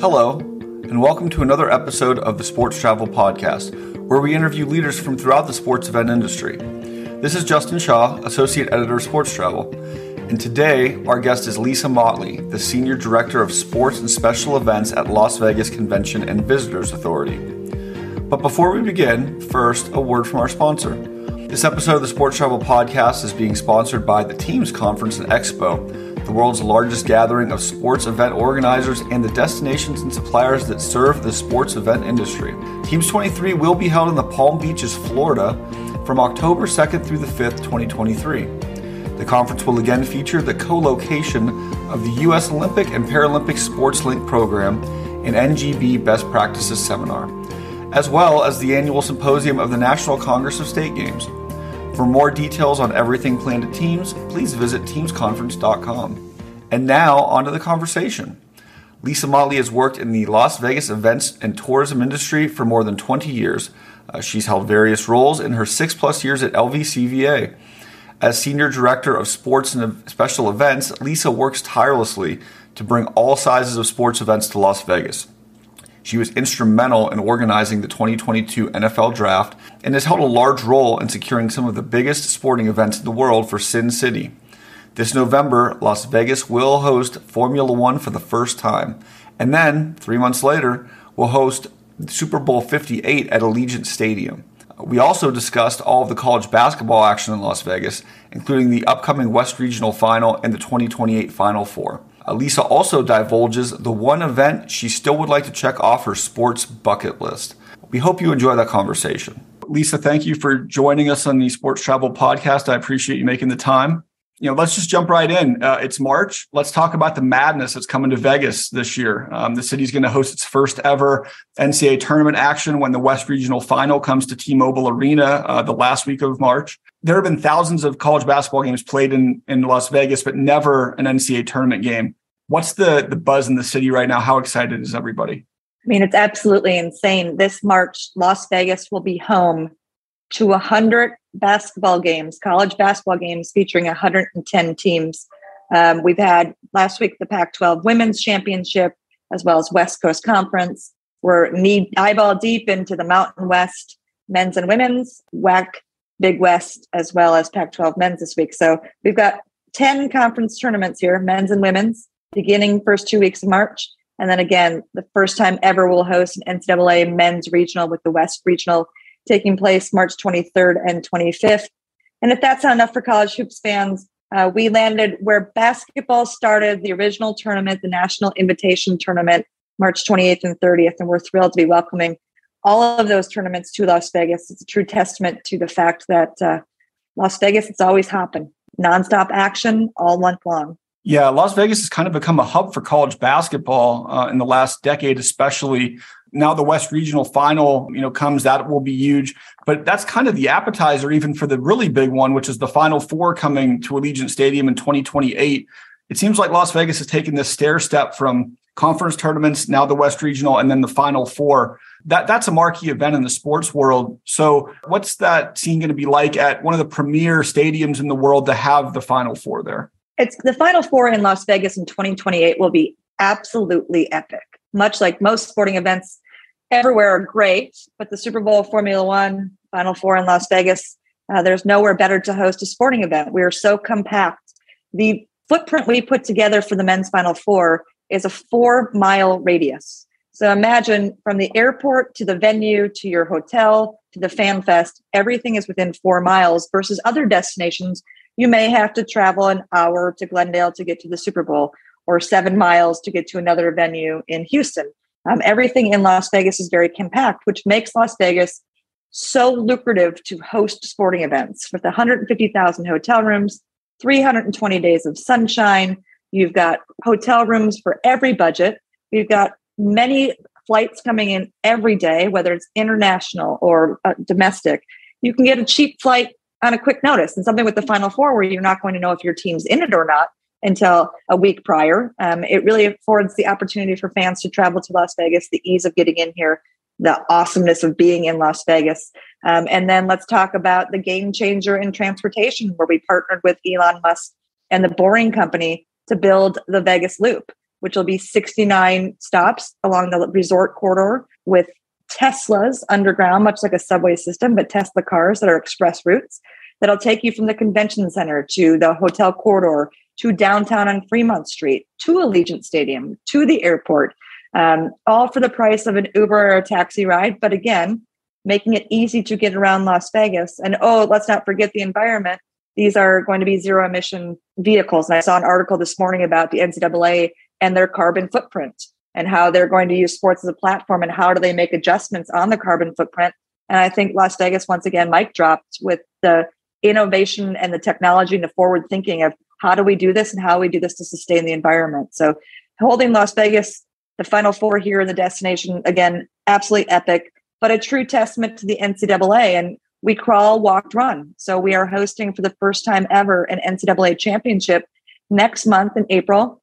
Hello, and welcome to another episode of the Sports Travel Podcast, where we interview leaders from throughout the sports event industry. This is Justin Shaw, Associate Editor of Sports Travel, and today our guest is Lisa Motley, the Senior Director of Sports and Special Events at Las Vegas Convention and Visitors Authority. But before we begin, first, a word from our sponsor. This episode of the Sports Travel Podcast is being sponsored by the Teams Conference and Expo the world's largest gathering of sports event organizers and the destinations and suppliers that serve the sports event industry. Teams 23 will be held in the Palm Beaches, Florida from October 2nd through the 5th, 2023. The conference will again feature the co location of the U.S. Olympic and Paralympic Sports Link program and NGB Best Practices Seminar, as well as the annual symposium of the National Congress of State Games. For more details on everything planned at Teams, please visit teamsconference.com. And now, on to the conversation. Lisa Motley has worked in the Las Vegas events and tourism industry for more than 20 years. Uh, she's held various roles in her six plus years at LVCVA. As Senior Director of Sports and Special Events, Lisa works tirelessly to bring all sizes of sports events to Las Vegas. She was instrumental in organizing the 2022 NFL Draft and has held a large role in securing some of the biggest sporting events in the world for Sin City. This November, Las Vegas will host Formula One for the first time. And then, three months later, will host Super Bowl 58 at Allegiant Stadium. We also discussed all of the college basketball action in Las Vegas, including the upcoming West Regional Final and the 2028 Final Four. Lisa also divulges the one event she still would like to check off her sports bucket list. We hope you enjoy that conversation. Lisa, thank you for joining us on the Sports Travel Podcast. I appreciate you making the time. You know, let's just jump right in. Uh, it's March. Let's talk about the madness that's coming to Vegas this year. Um, the city's going to host its first ever NCAA tournament action when the West Regional Final comes to T-Mobile Arena uh, the last week of March. There have been thousands of college basketball games played in in Las Vegas, but never an NCAA tournament game. What's the the buzz in the city right now? How excited is everybody? I mean, it's absolutely insane. This March, Las Vegas will be home to 100 basketball games, college basketball games featuring 110 teams. Um, we've had last week the Pac 12 Women's Championship, as well as West Coast Conference. We're knee eyeball deep into the Mountain West men's and women's, WAC Big West, as well as Pac 12 men's this week. So we've got 10 conference tournaments here, men's and women's beginning first two weeks of March. And then again, the first time ever we'll host an NCAA men's regional with the West Regional taking place March 23rd and 25th. And if that's not enough for college hoops fans, uh, we landed where basketball started, the original tournament, the National Invitation Tournament, March 28th and 30th. And we're thrilled to be welcoming all of those tournaments to Las Vegas. It's a true testament to the fact that uh, Las Vegas, it's always hopping, nonstop action all month long. Yeah, Las Vegas has kind of become a hub for college basketball uh, in the last decade, especially. Now the West Regional Final, you know, comes. That will be huge, but that's kind of the appetizer, even for the really big one, which is the Final Four coming to Allegiant Stadium in 2028. It seems like Las Vegas has taken this stair step from conference tournaments, now the West Regional, and then the Final Four. That that's a marquee event in the sports world. So, what's that scene going to be like at one of the premier stadiums in the world to have the Final Four there? It's the Final Four in Las Vegas in 2028 will be absolutely epic. Much like most sporting events everywhere are great, but the Super Bowl, Formula One, Final Four in Las Vegas, uh, there's nowhere better to host a sporting event. We are so compact. The footprint we put together for the men's Final Four is a four mile radius. So imagine from the airport to the venue to your hotel to the fan fest, everything is within four miles versus other destinations you may have to travel an hour to Glendale to get to the Super Bowl or seven miles to get to another venue in Houston. Um, everything in Las Vegas is very compact, which makes Las Vegas so lucrative to host sporting events with 150,000 hotel rooms, 320 days of sunshine. You've got hotel rooms for every budget. You've got many flights coming in every day, whether it's international or uh, domestic. You can get a cheap flight on a quick notice and something with the final four where you're not going to know if your team's in it or not until a week prior. Um, it really affords the opportunity for fans to travel to Las Vegas, the ease of getting in here, the awesomeness of being in Las Vegas. Um, and then let's talk about the game changer in transportation, where we partnered with Elon Musk and the Boring Company to build the Vegas Loop. which will be 69 stops along the resort corridor with Teslas underground, much like a subway system, but Tesla cars that are express routes that'll take you from the convention center to the hotel corridor to downtown on Fremont Street to Allegiant Stadium to the airport, um, all for the price of an Uber or a taxi ride. But again, making it easy to get around Las Vegas. And oh, let's not forget the environment. These are going to be zero emission vehicles. And I saw an article this morning about the NCAA and their carbon footprint and how they're going to use sports as a platform and how do they make adjustments on the carbon footprint. And I think Las Vegas, once again, mic dropped with the innovation and the technology and the forward thinking of how do we do this and how we do this to sustain the environment. So holding Las Vegas, the final four here in the destination, again, absolutely epic, but a true testament to the NCAA. And we crawl, walked, run. So we are hosting for the first time ever an NCAA championship next month in April.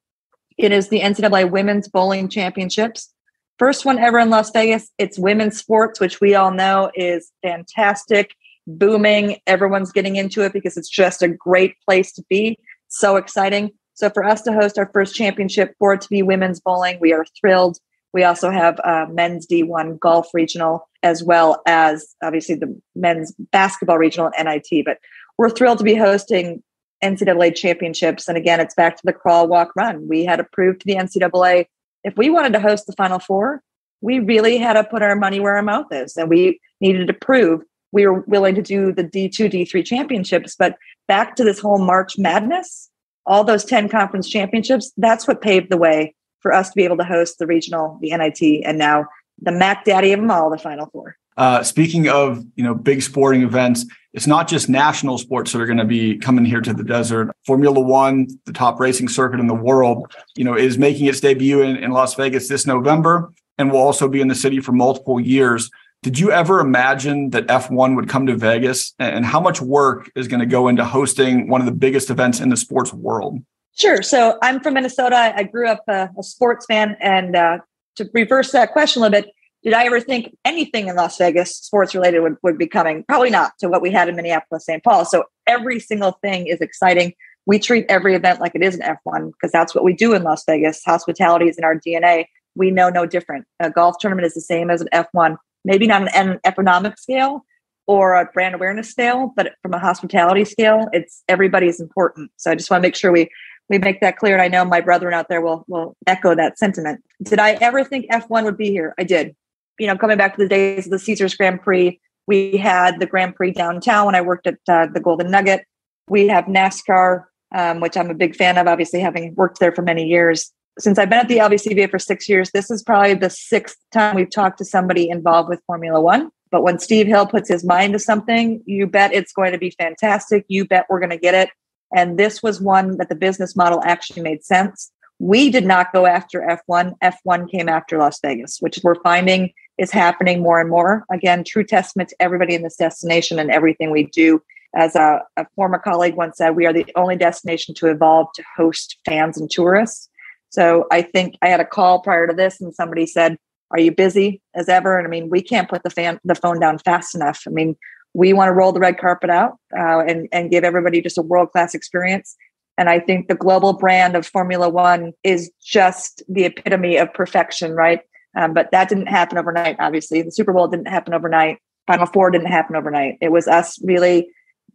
It is the NCAA Women's Bowling Championships. First one ever in Las Vegas. It's women's sports, which we all know is fantastic, booming. Everyone's getting into it because it's just a great place to be. So exciting. So for us to host our first championship for it to be women's bowling, we are thrilled. We also have uh, men's D1 golf regional, as well as obviously the men's basketball regional and NIT. But we're thrilled to be hosting NCAA championships. And again, it's back to the crawl, walk, run. We had approved to the NCAA if we wanted to host the Final Four, we really had to put our money where our mouth is. And we needed to prove we were willing to do the D2, D3 championships. But back to this whole March madness, all those 10 conference championships, that's what paved the way for us to be able to host the regional, the NIT, and now the Mac Daddy of them all, the Final Four. Uh, speaking of you know big sporting events, it's not just national sports that are going to be coming here to the desert. Formula One, the top racing circuit in the world, you know, is making its debut in, in Las Vegas this November, and will also be in the city for multiple years. Did you ever imagine that F1 would come to Vegas, and how much work is going to go into hosting one of the biggest events in the sports world? Sure. So I'm from Minnesota. I grew up a, a sports fan, and uh, to reverse that question a little bit, did I ever think anything in Las Vegas sports related would, would be coming? Probably not to what we had in Minneapolis, St. Paul. So every single thing is exciting. We treat every event like it is an F1 because that's what we do in Las Vegas. Hospitality is in our DNA. We know no different. A golf tournament is the same as an F1, maybe not an economic scale or a brand awareness scale, but from a hospitality scale, it's everybody's important. So I just want to make sure we we make that clear. And I know my brethren out there will will echo that sentiment. Did I ever think F1 would be here? I did you know, coming back to the days of the Caesars Grand Prix, we had the Grand Prix downtown when I worked at uh, the Golden Nugget. We have NASCAR, um, which I'm a big fan of, obviously having worked there for many years. Since I've been at the LVCVA for six years, this is probably the sixth time we've talked to somebody involved with Formula One. But when Steve Hill puts his mind to something, you bet it's going to be fantastic. You bet we're going to get it. And this was one that the business model actually made sense. We did not go after F1. F1 came after Las Vegas, which we're finding is happening more and more. Again, true testament to everybody in this destination and everything we do. As a, a former colleague once said, we are the only destination to evolve to host fans and tourists. So I think I had a call prior to this, and somebody said, "Are you busy as ever?" And I mean, we can't put the fan the phone down fast enough. I mean, we want to roll the red carpet out uh, and and give everybody just a world class experience. And I think the global brand of Formula One is just the epitome of perfection, right? Um, but that didn't happen overnight, obviously. The Super Bowl didn't happen overnight. Final Four didn't happen overnight. It was us really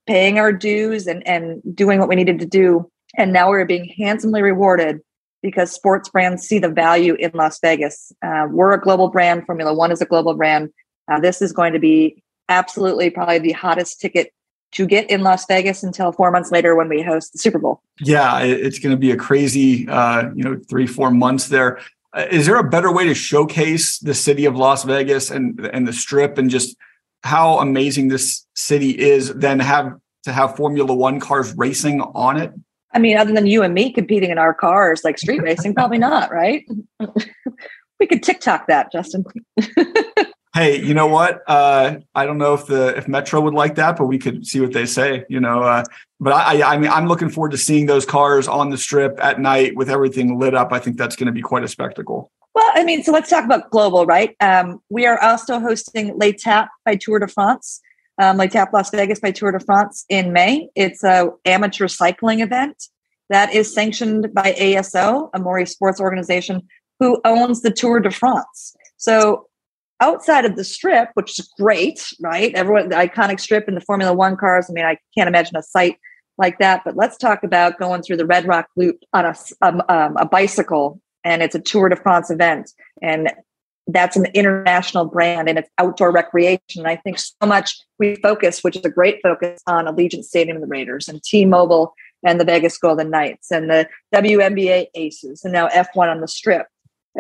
paying our dues and, and doing what we needed to do. And now we're being handsomely rewarded because sports brands see the value in Las Vegas. Uh, we're a global brand. Formula One is a global brand. Uh, this is going to be absolutely probably the hottest ticket to get in Las Vegas until four months later when we host the Super Bowl. Yeah, it's going to be a crazy, uh, you know, three four months there. Uh, there a better way to showcase the city of Las Vegas and and the strip and just how amazing this city is than have to have Formula One cars racing on it? I mean, other than you and me competing in our cars like street racing, probably not, right? we could TikTok that, Justin. hey, you know what? Uh, I don't know if the if Metro would like that, but we could see what they say. You know, uh, but I, I mean, I'm looking forward to seeing those cars on the strip at night with everything lit up. I think that's going to be quite a spectacle. Well, I mean, so let's talk about global, right? Um, we are also hosting L'Etape by Tour de France, um, L'Etape Las Vegas by Tour de France in May. It's a amateur cycling event that is sanctioned by ASO, a sports organization, who owns the Tour de France. So outside of the strip, which is great, right? Everyone, the iconic strip in the Formula One cars. I mean, I can't imagine a site like that. But let's talk about going through the Red Rock Loop on a, um, um, a bicycle, and it's a Tour de France event, and that's an international brand and it's outdoor recreation. And I think so much we focus, which is a great focus on Allegiant Stadium and the Raiders and T-Mobile and the Vegas Golden Knights and the WNBA Aces and now F1 on the Strip.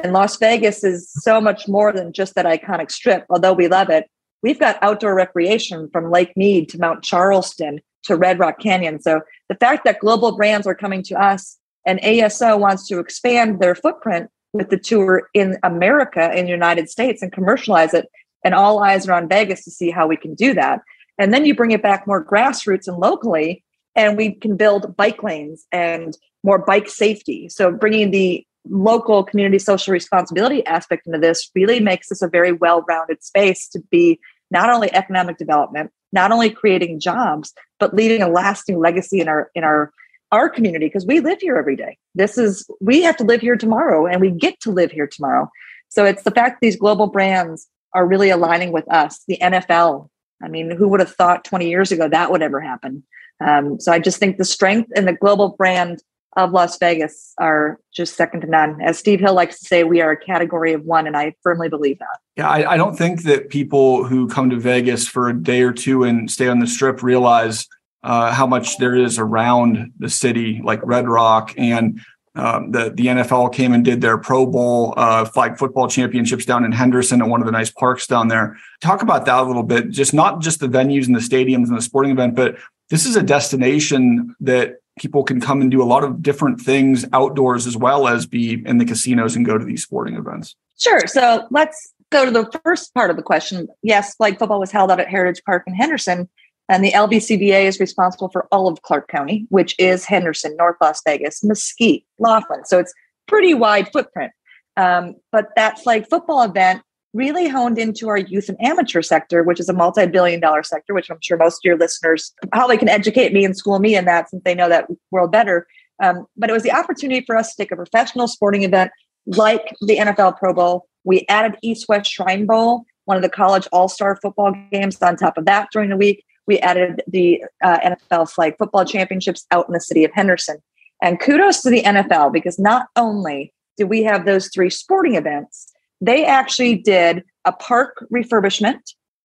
And Las Vegas is so much more than just that iconic strip, although we love it. We've got outdoor recreation from Lake Mead to Mount Charleston to Red Rock Canyon. So the fact that global brands are coming to us and ASO wants to expand their footprint with the tour in America, in the United States, and commercialize it, and all eyes are on Vegas to see how we can do that. And then you bring it back more grassroots and locally, and we can build bike lanes and more bike safety. So bringing the local community social responsibility aspect into this really makes this a very well-rounded space to be not only economic development, not only creating jobs, but leaving a lasting legacy in our in our our community because we live here every day. This is we have to live here tomorrow and we get to live here tomorrow. So it's the fact these global brands are really aligning with us, the NFL. I mean, who would have thought 20 years ago that would ever happen? Um, so I just think the strength and the global brand of Las Vegas are just second to none. As Steve Hill likes to say, we are a category of one, and I firmly believe that. Yeah, I, I, don't think that people who come to Vegas for a day or two and stay on the strip realize uh, how much there is around the city, like Red Rock and um, the the NFL came and did their Pro Bowl uh, flag football championships down in Henderson at one of the nice parks down there. Talk about that a little bit. Just not just the venues and the stadiums and the sporting event, but this is a destination that people can come and do a lot of different things outdoors as well as be in the casinos and go to these sporting events. Sure. So let's go to the first part of the question. Yes, flag football was held out at Heritage Park in Henderson, and the LVCVA is responsible for all of Clark County, which is Henderson, North Las Vegas, Mesquite, Laughlin. So it's pretty wide footprint. Um, but that flag football event really honed into our youth and amateur sector, which is a multi billion dollar sector, which I'm sure most of your listeners probably can educate me and school me in that since they know that world better. Um, but it was the opportunity for us to take a professional sporting event like the NFL Pro Bowl. We added East West Shrine Bowl, one of the college all star football games on top of that during the week. We added the uh, NFL flag football championships out in the city of Henderson. And kudos to the NFL because not only did we have those three sporting events, they actually did a park refurbishment.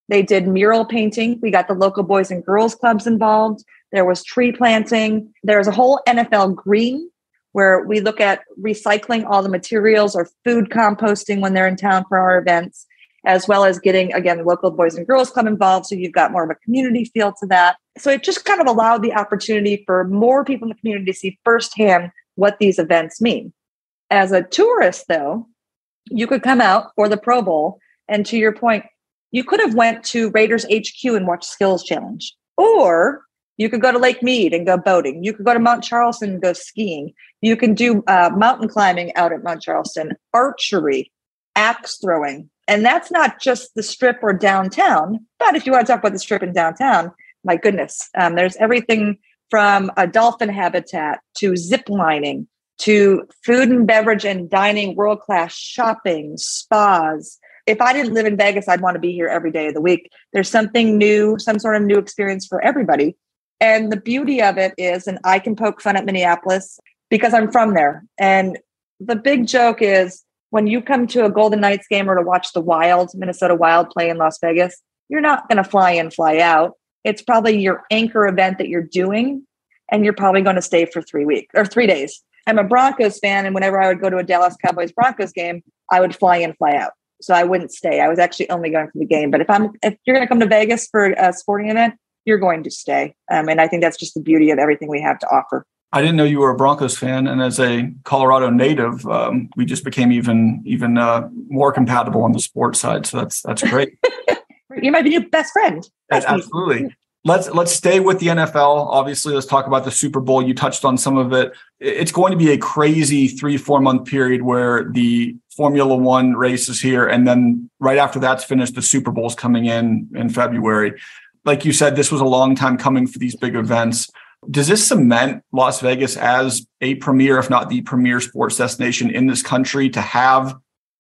They did mural painting. We got the local boys and girls clubs involved. There was tree planting. There's a whole NFL green where we look at recycling all the materials or food composting when they're in town for our events, as well as getting, again, the local boys and girls club involved. So you've got more of a community feel to that. So it just kind of allowed the opportunity for more people in the community to see firsthand what these events mean. As a tourist, though, you could come out for the Pro Bowl, and to your point, you could have went to Raiders HQ and watched Skills Challenge, or you could go to Lake Mead and go boating. You could go to Mount Charleston and go skiing. You can do uh, mountain climbing out at Mount Charleston, archery, axe throwing. And that's not just the strip or downtown. But if you want to talk about the strip in downtown, my goodness, um, there's everything from a dolphin habitat to zip lining to food and beverage and dining, world class shopping, spas. If I didn't live in Vegas, I'd want to be here every day of the week. There's something new, some sort of new experience for everybody. And the beauty of it is, and I can poke fun at Minneapolis because I'm from there. And the big joke is when you come to a Golden Knights game or to watch the Wild, Minnesota Wild play in Las Vegas, you're not going to fly in, fly out. It's probably your anchor event that you're doing, and you're probably going to stay for three weeks or three days. I'm a Broncos fan, and whenever I would go to a Dallas Cowboys Broncos game, I would fly in, fly out. So I wouldn't stay. I was actually only going for the game. But if I'm if you're going to come to Vegas for a sporting event, you're going to stay. Um, and I think that's just the beauty of everything we have to offer. I didn't know you were a Broncos fan, and as a Colorado native, um, we just became even even uh, more compatible on the sports side. So that's that's great. you might be your best friend. Absolutely let's let's stay with the NFL. Obviously, let's talk about the Super Bowl. You touched on some of it. It's going to be a crazy three four month period where the Formula One race is here, and then right after that's finished, the Super Bowl's coming in in February. Like you said, this was a long time coming for these big events. Does this cement Las Vegas as a premier, if not the premier sports destination in this country to have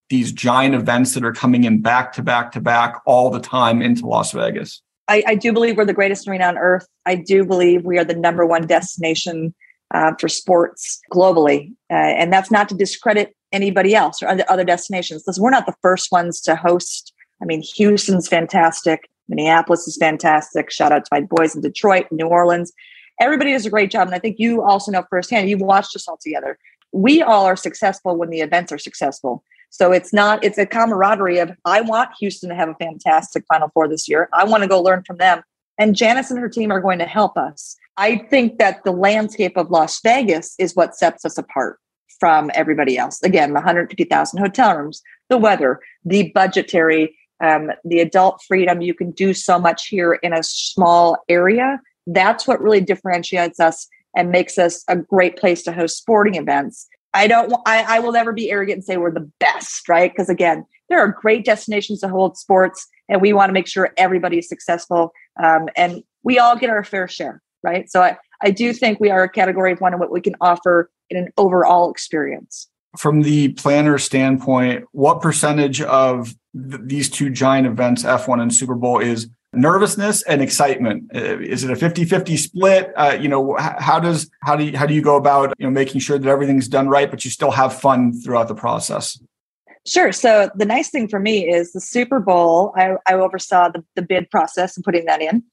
these giant events that are coming in back to back to back all the time into Las Vegas? I, I do believe we're the greatest arena on earth. I do believe we are the number one destination uh, for sports globally. Uh, and that's not to discredit anybody else or other destinations. Listen, we're not the first ones to host. I mean, Houston's fantastic. Minneapolis is fantastic. Shout out to my boys in Detroit, New Orleans. Everybody does a great job. And I think you also know firsthand, you've watched us all together. We all are successful when the events are successful. So it's not, it's a camaraderie of, I want Houston to have a fantastic Final Four this year. I want to go learn from them. And Janice and her team are going to help us. I think that the landscape of Las Vegas is what sets us apart from everybody else. Again, the 150,000 hotel rooms, the weather, the budgetary, um, the adult freedom. You can do so much here in a small area. That's what really differentiates us and makes us a great place to host sporting events. I don't. I, I will never be arrogant and say we're the best, right? Because again, there are great destinations to hold sports, and we want to make sure everybody is successful, um, and we all get our fair share, right? So I, I do think we are a category of one of what we can offer in an overall experience. From the planner standpoint, what percentage of th- these two giant events, F1 and Super Bowl, is nervousness and excitement? Is it a 50-50 split? Uh, you know, how does how do you, how do you go about you know making sure that everything's done right, but you still have fun throughout the process? Sure. So the nice thing for me is the Super Bowl. I, I oversaw the, the bid process and putting that in,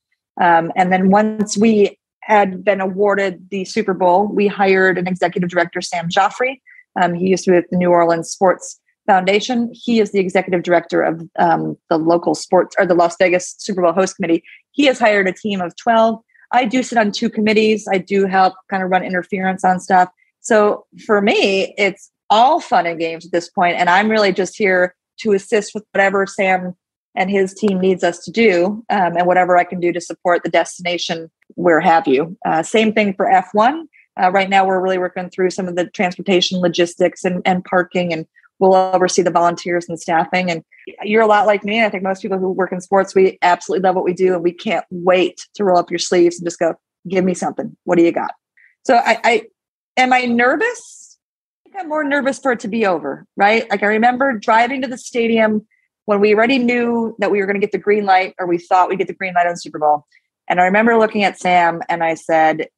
um, and then once we had been awarded the Super Bowl, we hired an executive director, Sam Joseph. Um, he used to be with the New Orleans Sports Foundation. He is the executive director of um, the local sports or the Las Vegas Super Bowl host committee. He has hired a team of 12. I do sit on two committees. I do help kind of run interference on stuff. So for me, it's all fun and games at this point, and I'm really just here to assist with whatever Sam and his team needs us to do, um, and whatever I can do to support the destination, where have you. Uh, same thing for F1. Uh, right now, we're really working through some of the transportation logistics and, and parking, and we'll oversee the volunteers and staffing. And you're a lot like me. I think most people who work in sports, we absolutely love what we do, and we can't wait to roll up your sleeves and just go, "Give me something. What do you got?" So, I, I am I nervous? I think I'm more nervous for it to be over, right? Like I remember driving to the stadium when we already knew that we were going to get the green light, or we thought we'd get the green light on Super Bowl. And I remember looking at Sam and I said,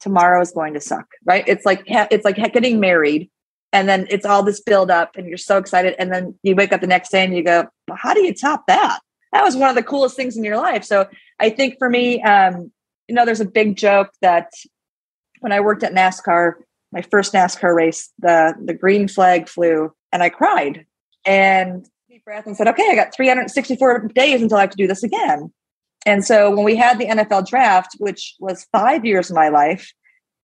"Tomorrow is going to suck." Right? It's like it's like getting married, and then it's all this build up, and you're so excited, and then you wake up the next day and you go, well, "How do you top that?" That was one of the coolest things in your life. So I think for me, um, you know, there's a big joke that when I worked at NASCAR, my first NASCAR race, the the green flag flew, and I cried. And deep breath and said, okay, I got 364 days until I have to do this again. And so when we had the NFL draft, which was five years of my life,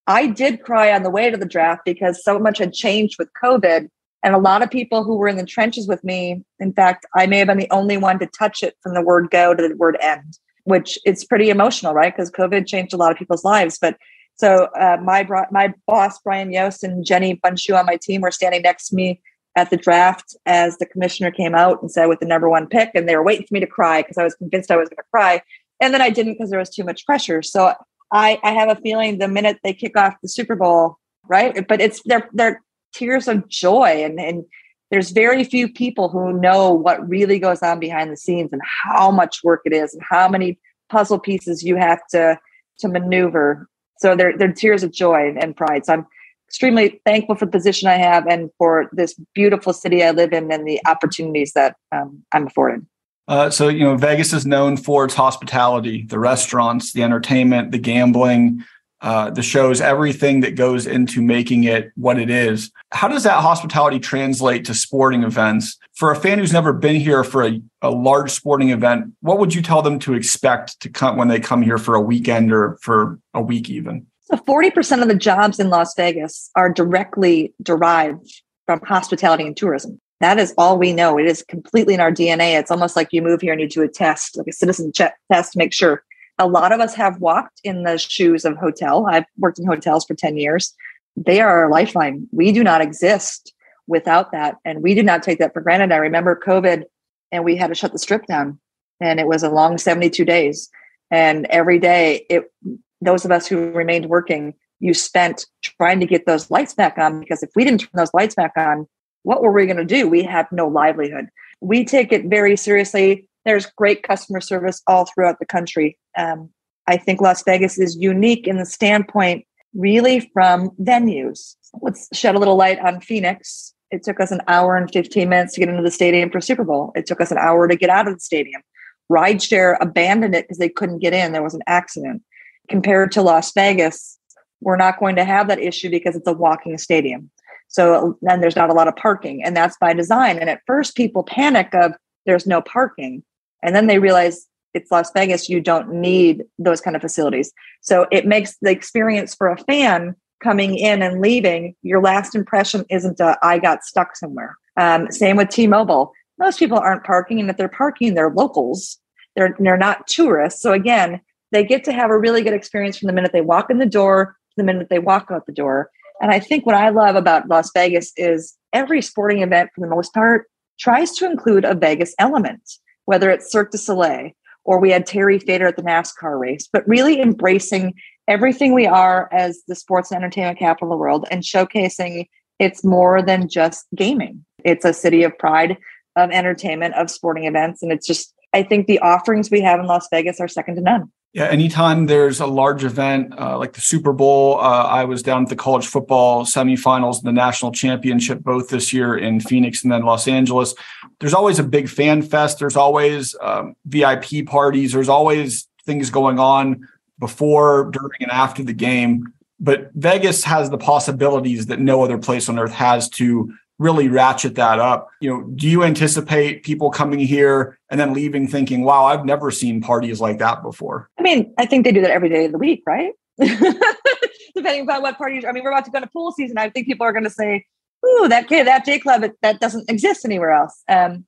I did cry on the way to the draft because so much had changed with COVID. And a lot of people who were in the trenches with me, in fact, I may have been the only one to touch it from the word go to the word end, which it's pretty emotional, right? Because COVID changed a lot of people's lives. But so uh, my my boss Brian Yost and Jenny Bunshu on my team were standing next to me at the draft as the commissioner came out and said with the number one pick, and they were waiting for me to cry because I was convinced I was going to cry, and then I didn't because there was too much pressure. So I, I have a feeling the minute they kick off the Super Bowl, right? But it's they're they're tears of joy, and and there's very few people who know what really goes on behind the scenes and how much work it is and how many puzzle pieces you have to to maneuver. So they're they're tears of joy and pride. So I'm extremely thankful for the position I have and for this beautiful city I live in and the opportunities that um, I'm afforded. Uh, so, you know, Vegas is known for its hospitality, the restaurants, the entertainment, the gambling, uh, the shows, everything that goes into making it what it is. How does that hospitality translate to sporting events? For a fan who's never been here for a, a large sporting event, what would you tell them to expect to come when they come here for a weekend or for a week even? So 40% of the jobs in Las Vegas are directly derived from hospitality and tourism. That is all we know. It is completely in our DNA. It's almost like you move here and you do a test, like a citizen check test to make sure. A lot of us have walked in the shoes of hotel. I've worked in hotels for 10 years. They are our lifeline. We do not exist without that. And we did not take that for granted. I remember COVID and we had to shut the strip down and it was a long 72 days. And every day it those of us who remained working, you spent trying to get those lights back on because if we didn't turn those lights back on, what were we going to do? We had no livelihood. We take it very seriously. There's great customer service all throughout the country. Um, I think Las Vegas is unique in the standpoint, really, from venues. Let's shed a little light on Phoenix. It took us an hour and 15 minutes to get into the stadium for Super Bowl. It took us an hour to get out of the stadium. Rideshare abandoned it because they couldn't get in. There was an accident. Compared to Las Vegas, we're not going to have that issue because it's a walking stadium. So then there's not a lot of parking, and that's by design. And at first, people panic of there's no parking, and then they realize it's Las Vegas. You don't need those kind of facilities. So it makes the experience for a fan coming in and leaving. Your last impression isn't a, I got stuck somewhere. Um, same with T-Mobile. Most people aren't parking, and if they're parking, they're locals. They're they're not tourists. So again, they get to have a really good experience from the minute they walk in the door to the minute they walk out the door. And I think what I love about Las Vegas is every sporting event, for the most part, tries to include a Vegas element, whether it's Cirque du Soleil or we had Terry Fator at the NASCAR race, but really embracing everything we are as the sports and entertainment capital of the world and showcasing it's more than just gaming. It's a city of pride, of entertainment, of sporting events. And it's just, I think the offerings we have in Las Vegas are second to none. Yeah, anytime there's a large event uh, like the Super Bowl, uh, I was down at the college football semifinals, and the national championship, both this year in Phoenix and then Los Angeles. There's always a big fan fest. There's always um, VIP parties. There's always things going on before, during, and after the game. But Vegas has the possibilities that no other place on earth has to really ratchet that up. You know, do you anticipate people coming here and then leaving thinking, wow, I've never seen parties like that before? I mean, I think they do that every day of the week, right? Depending upon what parties. I mean, we're about to go to pool season. I think people are going to say, "Ooh, that kid, that J Club, that doesn't exist anywhere else." Um,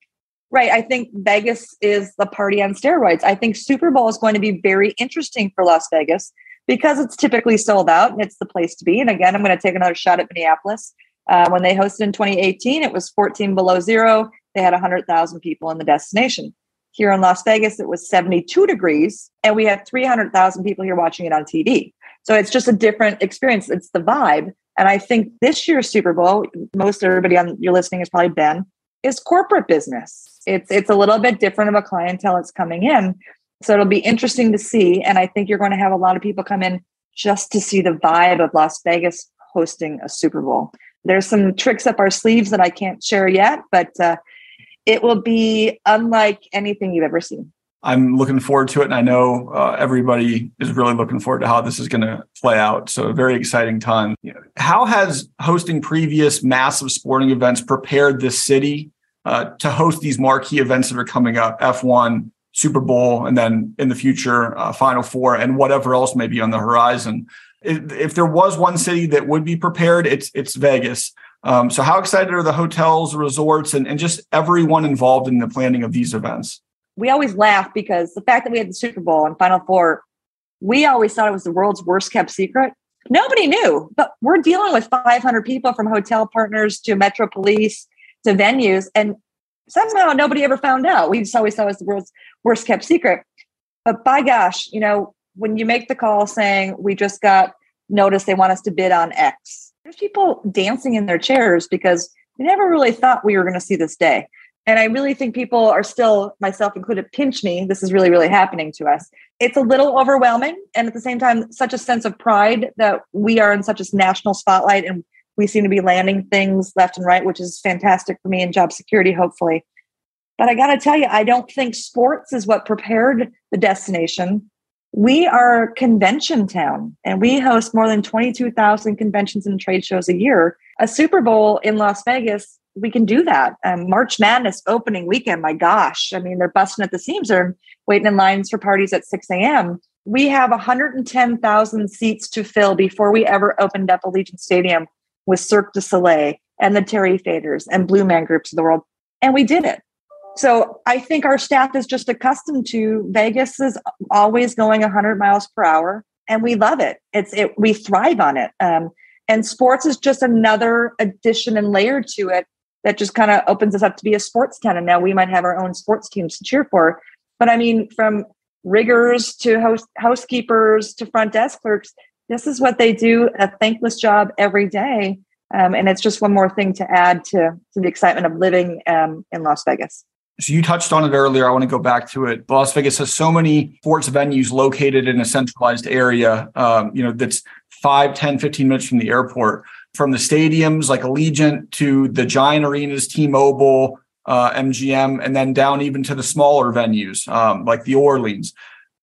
right. I think Vegas is the party on steroids. I think Super Bowl is going to be very interesting for Las Vegas because it's typically sold out and it's the place to be. And again, I'm going to take another shot at Minneapolis. Uh, when they hosted in 2018, it was 14 below zero. They had 100,000 people in the destination. Here in Las Vegas, it was 72 degrees, and we had 300,000 people here watching it on TV. So it's just a different experience. It's the vibe. And I think this year's Super Bowl, most everybody on your listening has probably been, is corporate business. It's it's a little bit different of a clientele that's coming in. So it'll be interesting to see. And I think you're going to have a lot of people come in just to see the vibe of Las Vegas hosting a Super Bowl. There's some tricks up our sleeves that I can't share yet, but uh, it will be unlike anything you've ever seen. I'm looking forward to it, and I know uh, everybody is really looking forward to how this is going to play out. So, a very exciting time. How has hosting previous massive sporting events prepared this city uh, to host these marquee events that are coming up? F1, Super Bowl, and then in the future, uh, Final Four, and whatever else may be on the horizon if there was one city that would be prepared, it's it's Vegas. Um, so, how excited are the hotels, resorts, and, and just everyone involved in the planning of these events? We always laugh because the fact that we had the Super Bowl and Final Four, we always thought it was the world's worst kept secret. Nobody knew, but we're dealing with 500 people from hotel partners to Metro Police to venues, and somehow nobody ever found out. We just always thought it was the world's worst kept secret. But by gosh, you know, when you make the call saying we just got notice they want us to bid on X, there's people dancing in their chairs because we never really thought we were going to see this day. And I really think people are still, myself included, pinch me. This is really, really happening to us. It's a little overwhelming. And at the same time, such a sense of pride that we are in such a national spotlight and we seem to be landing things left and right, which is fantastic for me in job security, hopefully. But I got to tell you, I don't think sports is what prepared the destination we are convention town and we host more than 22,000 conventions and trade shows a year. A Super Bowl in Las Vegas, we can do that. Um, March Madness opening weekend, my gosh. I mean, they're busting at the seams. They're waiting in lines for parties at 6 a.m. We have 110,000 seats to fill before we ever opened up Allegiant Stadium with Cirque du Soleil and the Terry Fators and Blue Man groups of the world. And we did it. So I think our staff is just accustomed to Vegas is always going 100 miles per hour, and we love it. It's it we thrive on it. Um, and sports is just another addition and layer to it that just kind of opens us up to be a sports town. And now we might have our own sports teams to cheer for. But I mean, from riggers to host, housekeepers to front desk clerks. This is what they do a thankless job every day. Um, and it's just one more thing to add to, to the excitement of living um, in Las Vegas. So you touched on it earlier. I want to go back to it. Las Vegas has so many sports venues located in a centralized area, um, you know, that's 5, 10, 15 minutes from the airport, from the stadiums like Allegiant to the giant arenas, T-Mobile, uh, MGM, and then down even to the smaller venues um, like the Orleans.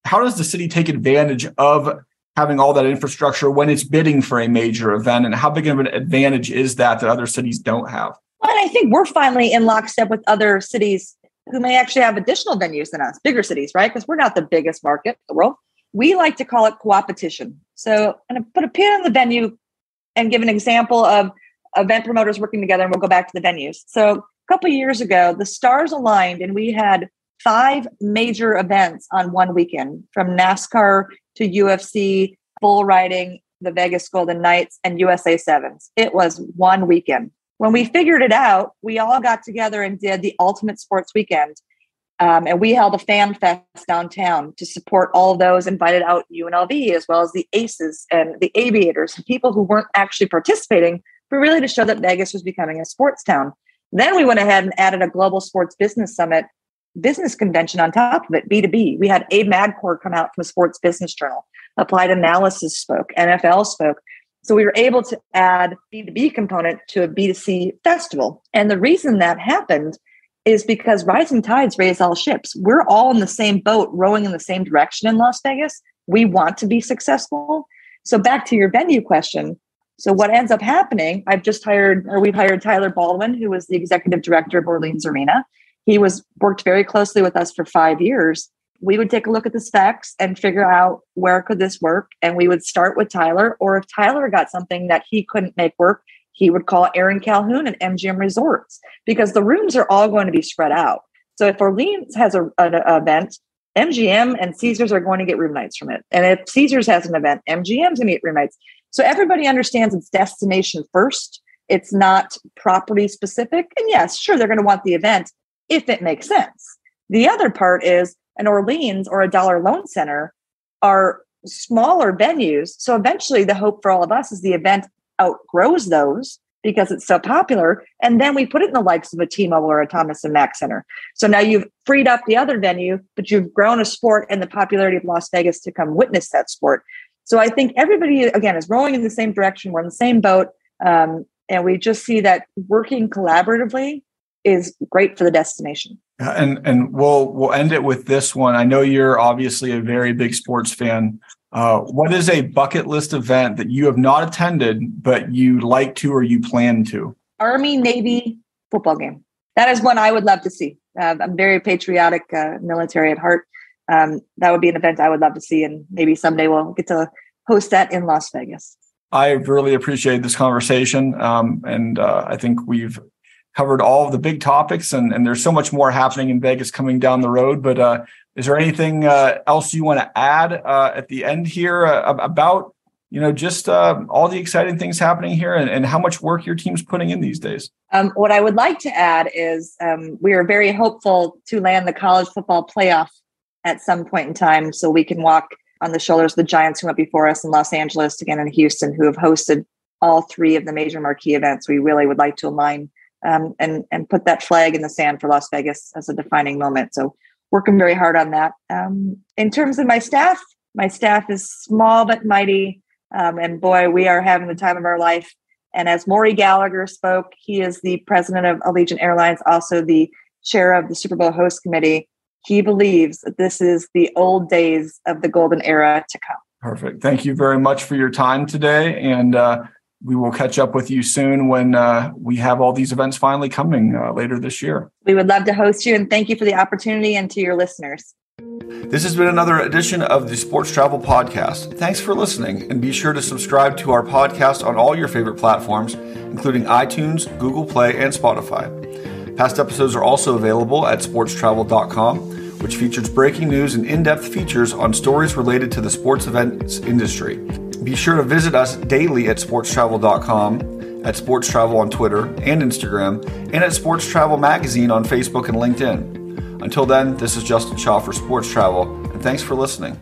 How does the city take advantage of having all that infrastructure when it's bidding for a major event? And how big of an advantage is that that other cities don't have? Well, I think we're finally in lockstep with other cities who may actually have additional venues than us, bigger cities, right? Because we're not the biggest market in the world. We like to call it coopetition. So I'm going to put a pin on the venue and give an example of event promoters working together, and we'll go back to the venues. So a couple years ago, the stars aligned and we had five major events on one weekend from NASCAR to UFC, bull riding, the Vegas Golden Knights, and USA Sevens. It was one weekend. When we figured it out, we all got together and did the Ultimate Sports Weekend. Um, and we held a fan fest downtown to support all those invited out UNLV, as well as the ACEs and the aviators, and people who weren't actually participating, but really to show that Vegas was becoming a sports town. Then we went ahead and added a global sports business summit business convention on top of it, B2B. We had Abe Madkour come out from the Sports Business Journal, Applied Analysis spoke, NFL spoke. So we were able to add B2B component to a B2C festival. And the reason that happened is because rising tides raise all ships. We're all in the same boat, rowing in the same direction in Las Vegas. We want to be successful. So back to your venue question, so what ends up happening, I've just hired, or we've hired Tyler Baldwin, who was the executive director of Orleans Arena. He was worked very closely with us for five years. We would take a look at the specs and figure out where could this work. And we would start with Tyler, or if Tyler got something that he couldn't make work, he would call Aaron Calhoun and MGM Resorts because the rooms are all going to be spread out. So if Orleans has a, an event, MGM and Caesars are going to get room nights from it. And if Caesars has an event, MGM's going to get room nights. So everybody understands it's destination first. It's not property specific. And yes, sure, they're going to want the event if it makes sense. The other part is an Orleans or a Dollar Loan Center are smaller venues. So eventually, the hope for all of us is the event outgrows those because it's so popular. And then we put it in the likes of a T-Mobile or a Thomas and Mack Center. So now you've freed up the other venue, but you've grown a sport and the popularity of Las Vegas to come witness that sport. So I think everybody, again, is rowing in the same direction. We're in the same boat. Um, and we just see that working collaboratively is great for the destination. And and we'll we'll end it with this one. I know you're obviously a very big sports fan. Uh, what is a bucket list event that you have not attended but you like to or you plan to? Army Navy football game. That is one I would love to see. Uh, I'm very patriotic, uh, military at heart um, that would be an event I would love to see, and maybe someday we'll get to host that in Las Vegas. I really appreciate this conversation, um, and uh, I think we've covered all of the big topics, and, and there's so much more happening in Vegas coming down the road. But uh, is there anything uh, else you want to add uh, at the end here uh, about you know just uh, all the exciting things happening here and, and, how much work your team's putting in these days? Um, what I would like to add is um, we are very hopeful to land the college football playoff at some point in time so we can walk on the shoulders of the giants who went before us in Los Angeles, again in Houston, who have hosted all three of the major marquee events. We really would like to align um, and and put that flag in the sand for Las Vegas as a defining moment. So working very hard on that. Um, in terms of my staff, my staff is small but mighty, um, and boy, we are having the time of our life. And as Maury Gallagher spoke, he is the president of Allegiant Airlines, also the chair of the Super Bowl host committee he believes that this is the old days of the golden era to come. Perfect. Thank you very much for your time today. And uh, we will catch up with you soon when uh, we have all these events finally coming uh, later this year. We would love to host you and thank you for the opportunity and to your listeners. This has been another edition of the Sports Travel Podcast. Thanks for listening, and be sure to subscribe to our podcast on all your favorite platforms, including iTunes, Google Play, and Spotify. Past episodes are also available at sportstravel.com which features breaking news and in depth features on stories related to the sports events industry. Be sure to visit us daily at sportstravel.com, at Sports Travel on Twitter and Instagram, and at Sports Travel Magazine on Facebook and LinkedIn. Until then, this is Justin Shaw for Sports Travel, and Thanks for listening.